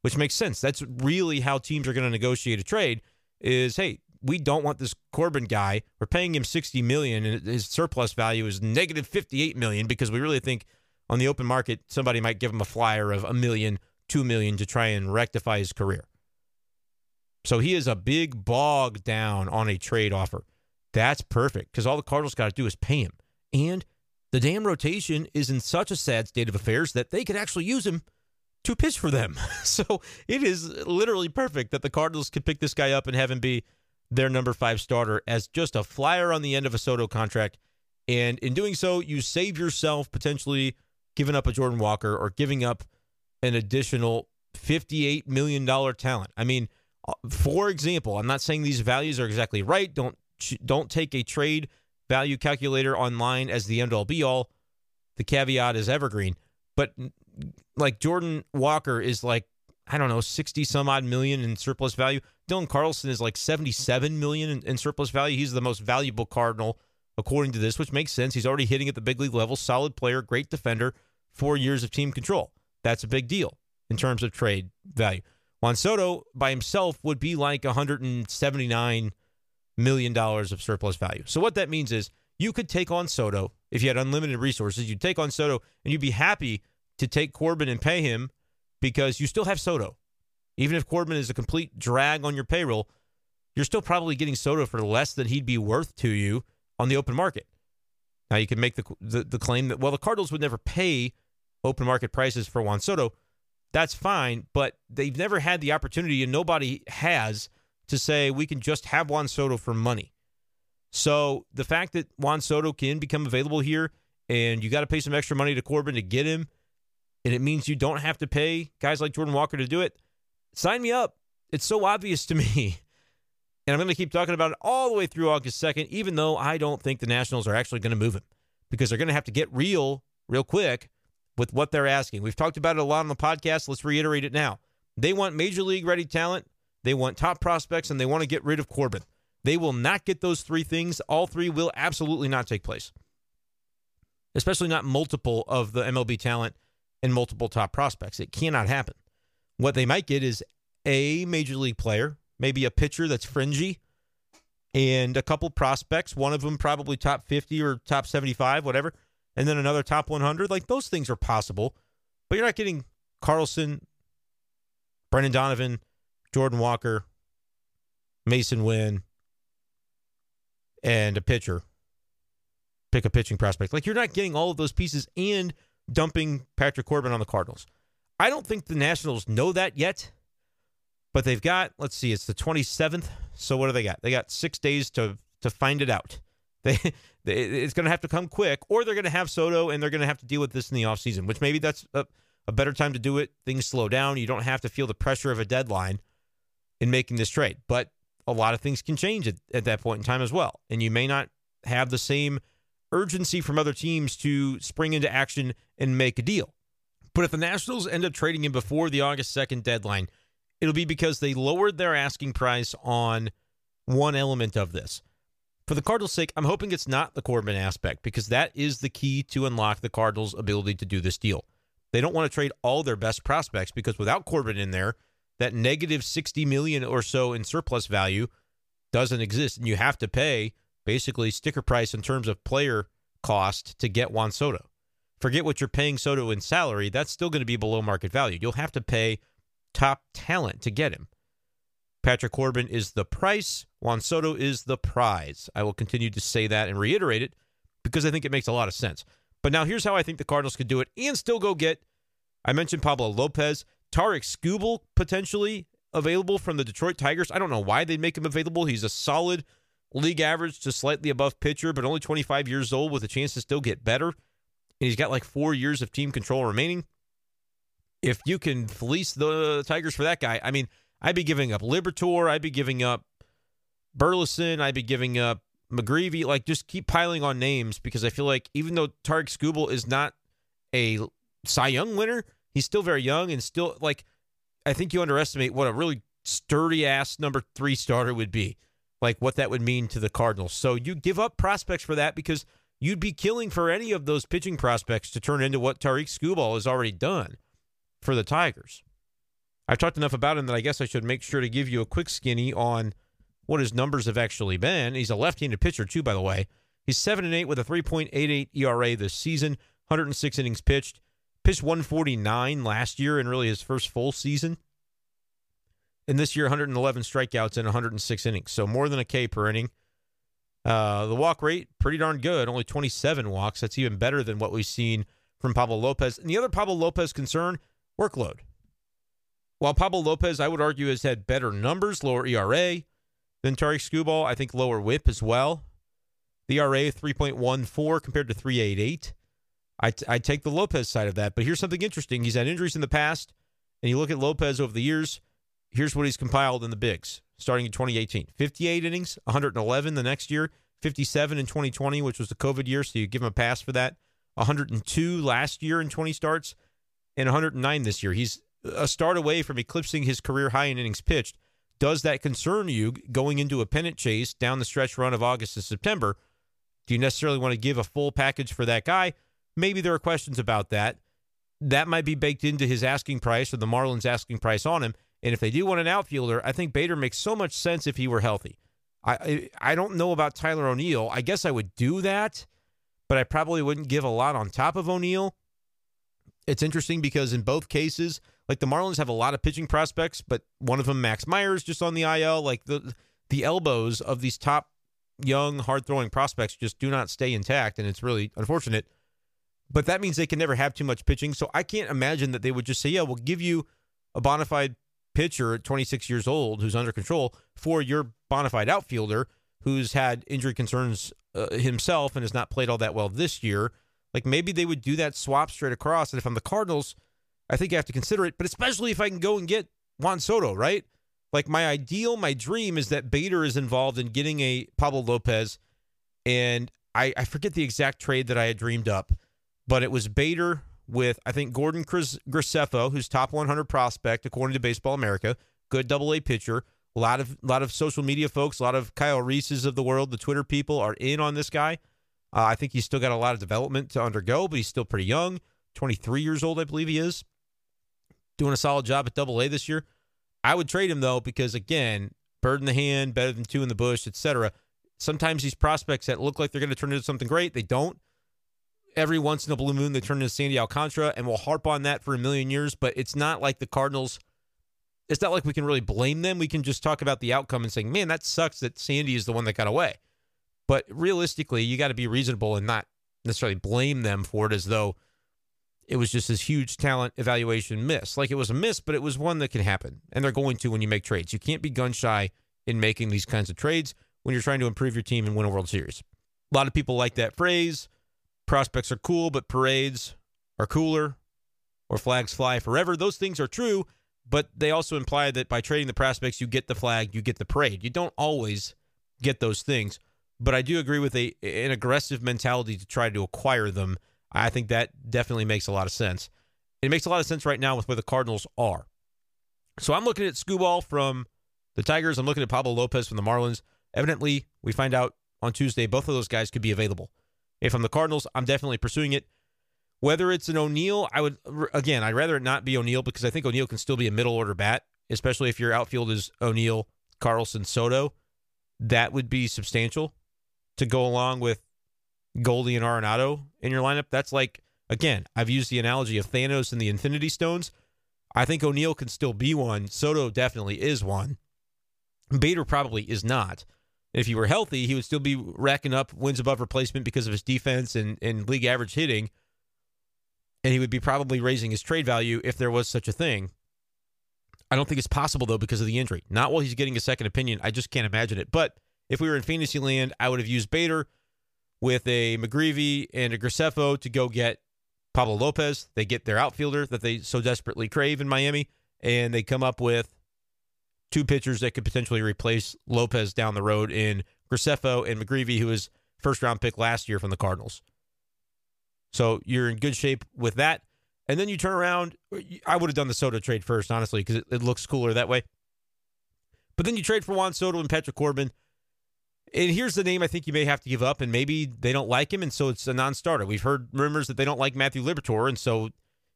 which makes sense. That's really how teams are going to negotiate a trade is hey, we don't want this Corbin guy. We're paying him 60 million and his surplus value is negative 58 million because we really think on the open market somebody might give him a flyer of a million, 2 million to try and rectify his career. So he is a big bog down on a trade offer. That's perfect because all the Cardinals got to do is pay him. And the damn rotation is in such a sad state of affairs that they could actually use him to pitch for them. So it is literally perfect that the Cardinals could pick this guy up and have him be their number five starter as just a flyer on the end of a Soto contract. And in doing so, you save yourself potentially giving up a Jordan Walker or giving up an additional $58 million talent. I mean, uh, for example, I'm not saying these values are exactly right. Don't don't take a trade value calculator online as the end all be all. The caveat is evergreen. But like Jordan Walker is like, I don't know, 60 some odd million in surplus value. Dylan Carlson is like 77 million in, in surplus value. He's the most valuable Cardinal according to this, which makes sense. He's already hitting at the big league level, solid player, great defender, four years of team control. That's a big deal in terms of trade value. Juan Soto by himself would be like 179 million dollars of surplus value. So what that means is you could take on Soto if you had unlimited resources. You'd take on Soto and you'd be happy to take Corbin and pay him because you still have Soto. Even if Corbin is a complete drag on your payroll, you're still probably getting Soto for less than he'd be worth to you on the open market. Now you can make the, the, the claim that well the Cardinals would never pay open market prices for Juan Soto. That's fine, but they've never had the opportunity, and nobody has to say we can just have Juan Soto for money. So the fact that Juan Soto can become available here, and you got to pay some extra money to Corbin to get him, and it means you don't have to pay guys like Jordan Walker to do it. Sign me up. It's so obvious to me. And I'm going to keep talking about it all the way through August 2nd, even though I don't think the Nationals are actually going to move him because they're going to have to get real, real quick with what they're asking. We've talked about it a lot on the podcast. Let's reiterate it now. They want major league ready talent, they want top prospects, and they want to get rid of Corbin. They will not get those three things. All three will absolutely not take place, especially not multiple of the MLB talent and multiple top prospects. It cannot happen. What they might get is a major league player, maybe a pitcher that's fringy, and a couple prospects, one of them probably top 50 or top 75, whatever and then another top 100. Like those things are possible, but you're not getting Carlson, Brendan Donovan, Jordan Walker, Masyn Winn, and a pitcher. Pick a pitching prospect. Like you're not getting all of those pieces and dumping Patrick Corbin on the Cardinals. I don't think the Nationals know that yet, but they've got, let's see, it's the 27th. So what do they got? They got six days to to find it out. They, they it's going to have to come quick, or they're going to have Soto and they're going to have to deal with this in the offseason, which maybe that's a, a better time to do it. Things slow down. You don't have to feel the pressure of a deadline in making this trade. But a lot of things can change at, at that point in time as well. And you may not have the same urgency from other teams to spring into action and make a deal. But if the Nationals end up trading him before the August 2nd deadline, it'll be because they lowered their asking price on one element of this for the Cardinals' sake, I'm hoping it's not the Corbin aspect because that is the key to unlock the Cardinals' ability to do this deal. They don't want to trade all their best prospects because without Corbin in there, that negative 60 million or so in surplus value doesn't exist and you have to pay basically sticker price in terms of player cost to get Juan Soto. Forget what you're paying Soto in salary, that's still going to be below market value. You'll have to pay top talent to get him. Patrick Corbin is the price. Juan Soto is the prize. I will continue to say that and reiterate it because I think it makes a lot of sense. But now here's how I think the Cardinals could do it and still go get. I mentioned Pablo Lopez, Tarik Skubal potentially available from the Detroit Tigers. I don't know why they'd make him available. He's a solid league average to slightly above pitcher, but only 25 years old with a chance to still get better. And he's got like four years of team control remaining. If you can fleece the Tigers for that guy, I mean, I'd be giving up Liberatore. I'd be giving up Burleson. I'd be giving up McGreevy. Like, just keep piling on names because I feel like even though Tarik Skubal is not a Cy Young winner, he's still very young and still like. I think you underestimate what a really sturdy ass number three starter would be. Like what that would mean to the Cardinals. So you give up prospects for that because you'd be killing for any of those pitching prospects to turn into what Tarik Skubal has already done for the Tigers. I've talked enough about him that I guess I should make sure to give you a quick skinny on what his numbers have actually been. He's a left-handed pitcher too, by the way. He's seven and eight with a 3.88 ERA this season, 106 innings pitched. Pitched 149 last year in really his first full season. And this year, 111 strikeouts in 106 innings. So more than a K per inning. Uh, the walk rate, pretty darn good. Only 27 walks. That's even better than what we've seen from Pablo Lopez. And the other Pablo Lopez concern, workload. While Pablo Lopez, I would argue, has had better numbers, lower ERA than Tarik Skubal. I think lower whip as well. The ERA 3.14 compared to 3.88. I, t- I take the Lopez side of that. But here's something interesting. He's had injuries in the past, and you look at Lopez over the years. Here's what he's compiled in the bigs starting in 2018 58 innings, 111 the next year, 57 in 2020, which was the COVID year. So you give him a pass for that. 102 last year in 20 starts, and 109 this year. He's a start away from eclipsing his career high in innings pitched. Does that concern you going into a pennant chase down the stretch run of August to September? Do you necessarily want to give a full package for that guy? Maybe there are questions about that. That might be baked into his asking price or the Marlins asking price on him. And if they do want an outfielder, I think Bader makes so much sense if he were healthy. I I don't know about Tyler O'Neill. I guess I would do that, but I probably wouldn't give a lot on top of O'Neill. It's interesting because in both cases, like the Marlins have a lot of pitching prospects, but one of them, Max Myers, just on the IL. Like the the elbows of these top young, hard throwing prospects just do not stay intact, and it's really unfortunate. But that means they can never have too much pitching. So I can't imagine that they would just say, "Yeah, we'll give you a bona fide pitcher at 26 years old who's under control for your bona fide outfielder who's had injury concerns uh, himself and has not played all that well this year." Like maybe they would do that swap straight across. And if I'm the Cardinals, I think I have to consider it. But especially if I can go and get Juan Soto, right? Like my ideal, my dream is that Bader is involved in getting a Pablo Lopez, and I, I forget the exact trade that I had dreamed up, but it was Bader with I think Gordon Graceffo, who's top 100 prospect according to Baseball America, good Double A pitcher. A lot of lot of social media folks, a lot of Kyle Reese's of the world, the Twitter people are in on this guy. Uh, I think he's still got a lot of development to undergo, but he's still pretty young, 23 years old, I believe he is. Doing a solid job at Double A this year. I would trade him though because again, bird in the hand, better than two in the bush, etc. Sometimes these prospects that look like they're going to turn into something great, they don't. Every once in a blue moon, they turn into Sandy Alcantara, and we'll harp on that for a million years. But it's not like the Cardinals. It's not like we can really blame them. We can just talk about the outcome and saying, "Man, that sucks that Sandy is the one that got away." But realistically, you got to be reasonable and not necessarily blame them for it as though it was just this huge talent evaluation miss. Like it was a miss, but it was one that can happen. And they're going to when you make trades. You can't be gun shy in making these kinds of trades when you're trying to improve your team and win a World Series. A lot of people like that phrase. Prospects are cool, but parades are cooler or flags fly forever. Those things are true, but they also imply that by trading the prospects, you get the flag, you get the parade. You don't always get those things, but I do agree with a an aggressive mentality to try to acquire them I think that definitely makes a lot of sense. It makes a lot of sense right now with where the Cardinals are. So I'm looking at Skubal from the Tigers. I'm looking at Pablo Lopez from the Marlins. Evidently, we find out on Tuesday both of those guys could be available. If I'm the Cardinals, I'm definitely pursuing it. Whether it's an O'Neill, I would again, I'd rather it not be O'Neill because I think O'Neill can still be a middle order bat, especially if your outfield is O'Neill, Carlson, Soto. That would be substantial to go along with Goldie and Arenado in your lineup, that's like, again, I've used the analogy of Thanos and the Infinity Stones. I think O'Neill can still be one. Soto definitely is one. Bader probably is not. If he were healthy, he would still be racking up wins above replacement because of his defense and, and league average hitting. And he would be probably raising his trade value if there was such a thing. I don't think it's possible, though, because of the injury. Not while he's getting a second opinion. I just can't imagine it. But if we were in fantasy land, I would have used Bader with a McGreevy and a Graceffo to go get Pablo Lopez. They get their outfielder that they so desperately crave in Miami, and they come up with two pitchers that could potentially replace Lopez down the road in Graceffo and McGreevy, who was first round pick last year from the Cardinals. So you're in good shape with that. And then you turn around. I would have done the Soto trade first, honestly, because it, it, looks cooler that way. But then you trade for Juan Soto and Patrick Corbin. And here's the name I think you may have to give up, and maybe they don't like him, and so it's a non-starter. We've heard rumors that they don't like Matthew Liberatore, and so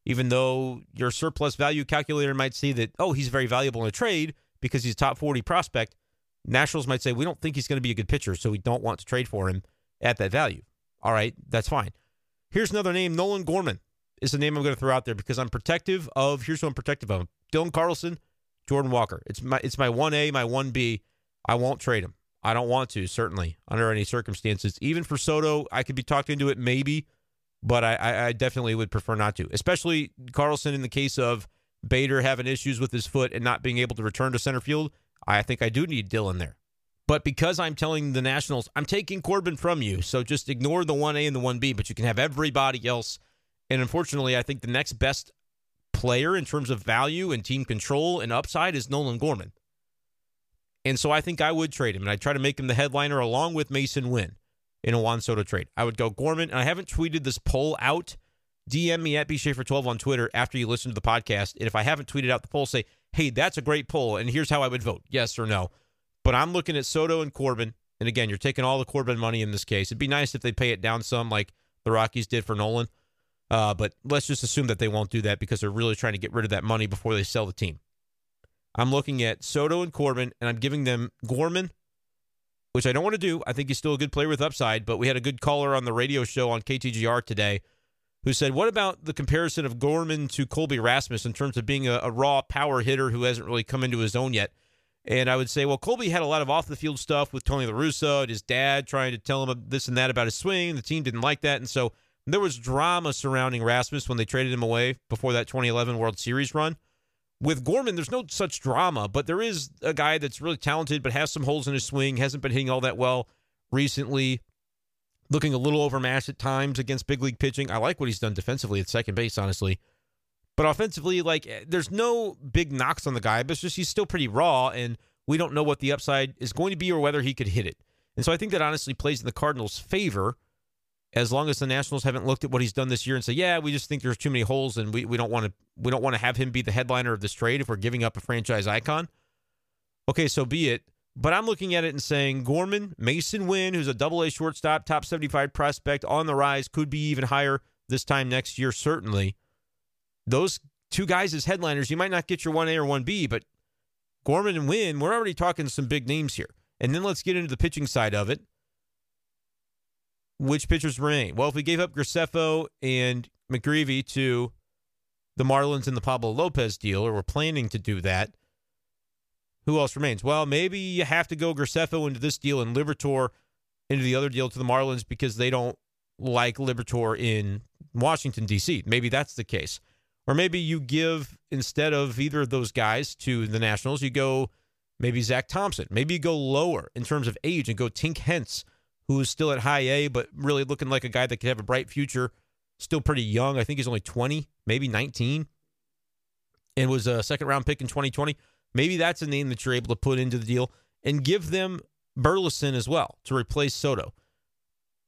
even though your surplus value calculator might see that, oh, he's very valuable in a trade because he's a top 40 prospect, Nationals might say, we don't think he's going to be a good pitcher, so we don't want to trade for him at that value. All right, that's fine. Here's another name, Nolan Gorman is the name I'm going to throw out there because I'm protective of, here's who I'm protective of Dylan Carlson, Jordan Walker. It's my it's my one A, my one B. I won't trade him. I don't want to, certainly, under any circumstances. Even for Soto, I could be talked into it maybe, but I, I definitely would prefer not to. Especially Carlson in the case of Bader having issues with his foot and not being able to return to center field. I think I do need Dylan there. But because I'm telling the Nationals, I'm taking Corbin from you, so just ignore the 1A and the 1B, but you can have everybody else. And unfortunately, I think the next best player in terms of value and team control and upside is Nolan Gorman. And so I think I would trade him, and I'd try to make him the headliner along with Masyn Winn in a Juan Soto trade. I would go Gorman, and I haven't tweeted this poll out. DM me at bshafer12 on Twitter after you listen to the podcast. And if I haven't tweeted out the poll, say, hey, that's a great poll, and here's how I would vote yes or no. But I'm looking at Soto and Corbin. And again, you're taking all the Corbin money in this case. It'd be nice if they pay it down some like the Rockies did for Nolan. Uh, but let's just assume that they won't do that because they're really trying to get rid of that money before they sell the team. I'm looking at Soto and Corbin, and I'm giving them Gorman, which I don't want to do. I think he's still a good player with upside, but we had a good caller on the radio show on KTGR today who said, What about the comparison of Gorman to Colby Rasmus in terms of being a, a raw power hitter who hasn't really come into his own yet? And I would say, well, Colby had a lot of off the field stuff with Tony La Russa and his dad trying to tell him this and that about his swing. The team didn't like that. And so there was drama surrounding Rasmus when they traded him away before that 2011 World Series run. With Gorman, there's no such drama, but there is a guy that's really talented but has some holes in his swing, hasn't been hitting all that well recently, looking a little overmatched at times against big league pitching. I like what he's done defensively at second base, honestly. But offensively, like eh, there's no big knocks on the guy, but it's just he's still pretty raw, and we don't know what the upside is going to be or whether he could hit it. And so I think that honestly plays in the Cardinals' favor as long as the Nationals haven't looked at what he's done this year and say, yeah, we just think there's too many holes and we, we don't want to we don't want to have him be the headliner of this trade if we're giving up a franchise icon. Okay, so be it. But I'm looking at it and saying Gorman, Masyn Winn, who's a double A shortstop, top 75 prospect on the rise, could be even higher this time next year, certainly those two guys as headliners, you might not get your 1A or 1B, but Gorman and Winn, we're already talking some big names here. And then let's get into the pitching side of it. Which pitchers remain? Well, if we gave up Graceffo and McGreevy to the Marlins in the Pablo Lopez deal, or we're planning to do that, who else remains? Well, maybe you have to go Graceffo into this deal and Liberatore into the other deal to the Marlins because they don't like Liberatore in Washington, D.C. Maybe that's the case. Or maybe you give, instead of either of those guys to the Nationals, you go maybe Zack Thompson. Maybe you go lower in terms of age and go Tink Hence, who's still at high A, but really looking like a guy that could have a bright future. Still pretty young. I think he's only 20, maybe 19, and was a second round pick in 2020. Maybe that's a name that you're able to put into the deal and give them Burleson as well to replace Soto.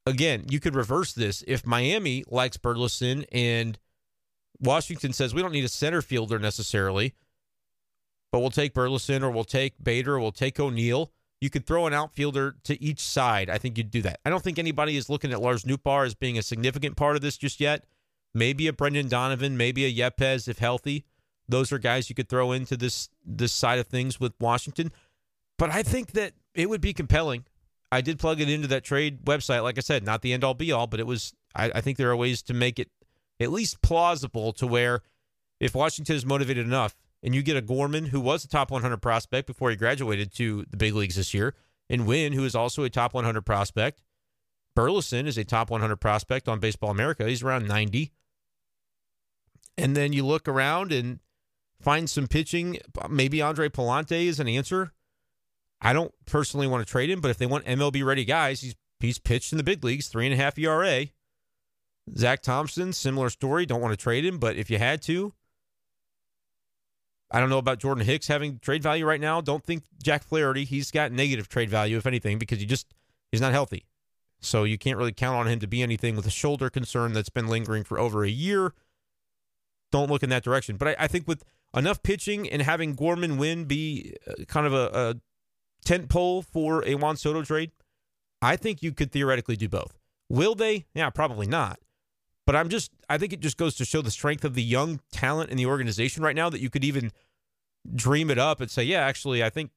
Again, you could reverse this if Miami likes Burleson and Washington says we don't need a center fielder necessarily, but we'll take Burleson or we'll take Bader or we'll take O'Neill. You could throw an outfielder to each side. I think you'd do that. I don't think anybody is looking at Lars Nootbaar as being a significant part of this just yet. Maybe a Brendan Donovan, maybe a Yepez if healthy. Those are guys you could throw into this this side of things with Washington. But I think that it would be compelling. I did plug it into that trade website. Like I said, not the end all be all, but it was. I, I think there are ways to make it at least plausible to where if Washington is motivated enough and you get a Gorman who was a top 100 prospect before he graduated to the big leagues this year, and Winn who is also a top 100 prospect. Burleson is a top 100 prospect on Baseball America. He's around 90. And then you look around and find some pitching. Maybe Andre Pallante is an answer. I don't personally want to trade him, but if they want MLB ready guys, he's he's pitched in the big leagues, three and a half ERA. Zack Thompson, similar story. Don't want to trade him, but if you had to, I don't know about Jordan Hicks having trade value right now. Don't think Jack Flaherty. He's got negative trade value, if anything, because he just he's not healthy. So you can't really count on him to be anything with a shoulder concern that's been lingering for over a year. Don't look in that direction. But I, I think with enough pitching and having Gorman Winn be uh, kind of a, a tent pole for a Juan Soto trade, I think you could theoretically do both. Will they? Yeah, probably not. But I'm just, I think it just goes to show the strength of the young talent in the organization right now that you could even dream it up and say, yeah, actually, I think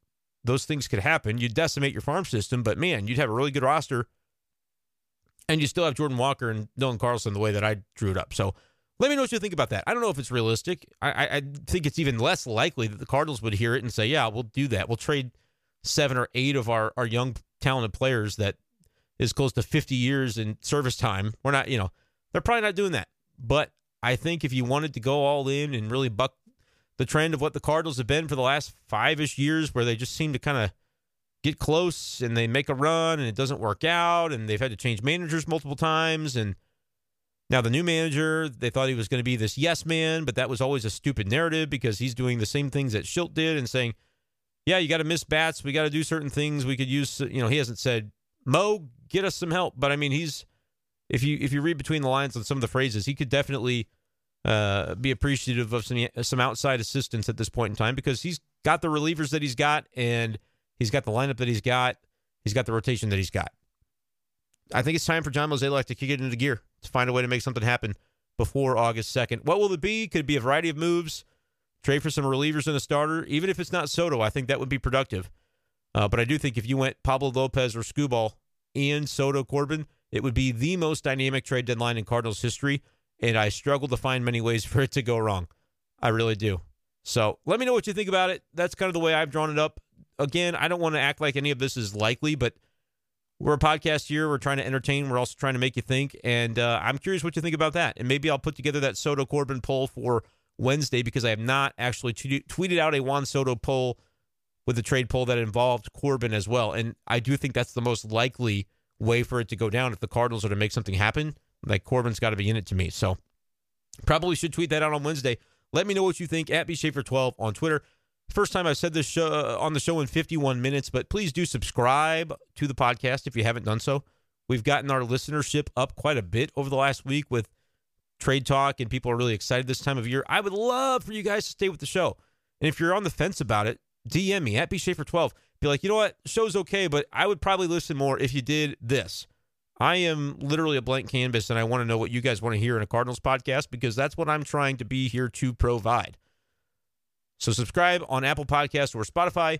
those things could happen. You'd decimate your farm system, but man, you'd have a really good roster. And you still have Jordan Walker and Dylan Carlson the way that I drew it up. So Let me know what you think about that. I don't know if it's realistic. I, I, think it's even less likely that the Cardinals would hear it and say, "Yeah, we'll do that. We'll trade seven or eight of our our young talented players that is close to 50 years in service time." We're not, you know, they're probably not doing that. But I think if you wanted to go all in and really buck the trend of what the Cardinals have been for the last five ish years, where they just seem to kind of get close and they make a run and it doesn't work out, and they've had to change managers multiple times. And now the new manager, they thought he was going to be this yes man, but that was always a stupid narrative because he's doing the same things that Shildt did and saying, yeah, you got to miss bats. We got to do certain things. We could use, you know, he hasn't said, Mo, get us some help. But I mean, he's, if you if you read between the lines on some of the phrases, he could definitely uh, be appreciative of some some outside assistance at this point in time because he's got the relievers that he's got and he's got the lineup that he's got. He's got the rotation that he's got. I think it's time for John Mozeliak to kick it into gear to find a way to make something happen before August 2nd. What will it be? Could it be a variety of moves? Trade for some relievers and a starter? Even if it's not Soto, I think that would be productive. Uh, but I do think if you went Pablo Lopez or Skubal and Soto Corbin, it would be the most dynamic trade deadline in Cardinals history and I struggle to find many ways for it to go wrong. I really do. So let me know what you think about it. That's kind of the way I've drawn it up. Again, I don't want to act like any of this is likely, but we're a podcast here. We're trying to entertain. We're also trying to make you think. And uh, I'm curious what you think about that. And maybe I'll put together that Soto Corbin poll for Wednesday because I have not actually t- tweeted out a Juan Soto poll with a trade poll that involved Corbin as well. And I do think that's the most likely way for it to go down if the Cardinals are to make something happen. Like Corbin's got to be in it to me. So probably should tweet that out on Wednesday. Let me know what you think at bshafer12 on Twitter. First time I've said this show uh, on the show in 51 minutes, but please do subscribe to the podcast if you haven't done so. We've gotten our listenership up quite a bit over the last week with trade talk, and people are really excited this time of year. I would love for you guys to stay with the show. And if you're on the fence about it, DM me at bshafer12. Be like, you know what, show's okay, but I would probably listen more if you did this. I am literally a blank canvas, and I want to know what you guys want to hear in a Cardinals podcast because that's what I'm trying to be here to provide. So subscribe on Apple Podcasts or Spotify.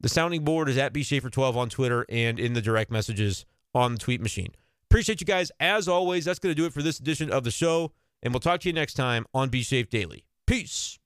The sounding board is at bshafer12 on Twitter and in the direct messages on the tweet machine. Appreciate you guys. As always, that's going to do it for this edition of the show, and we'll talk to you next time on B Shape Daily. Peace.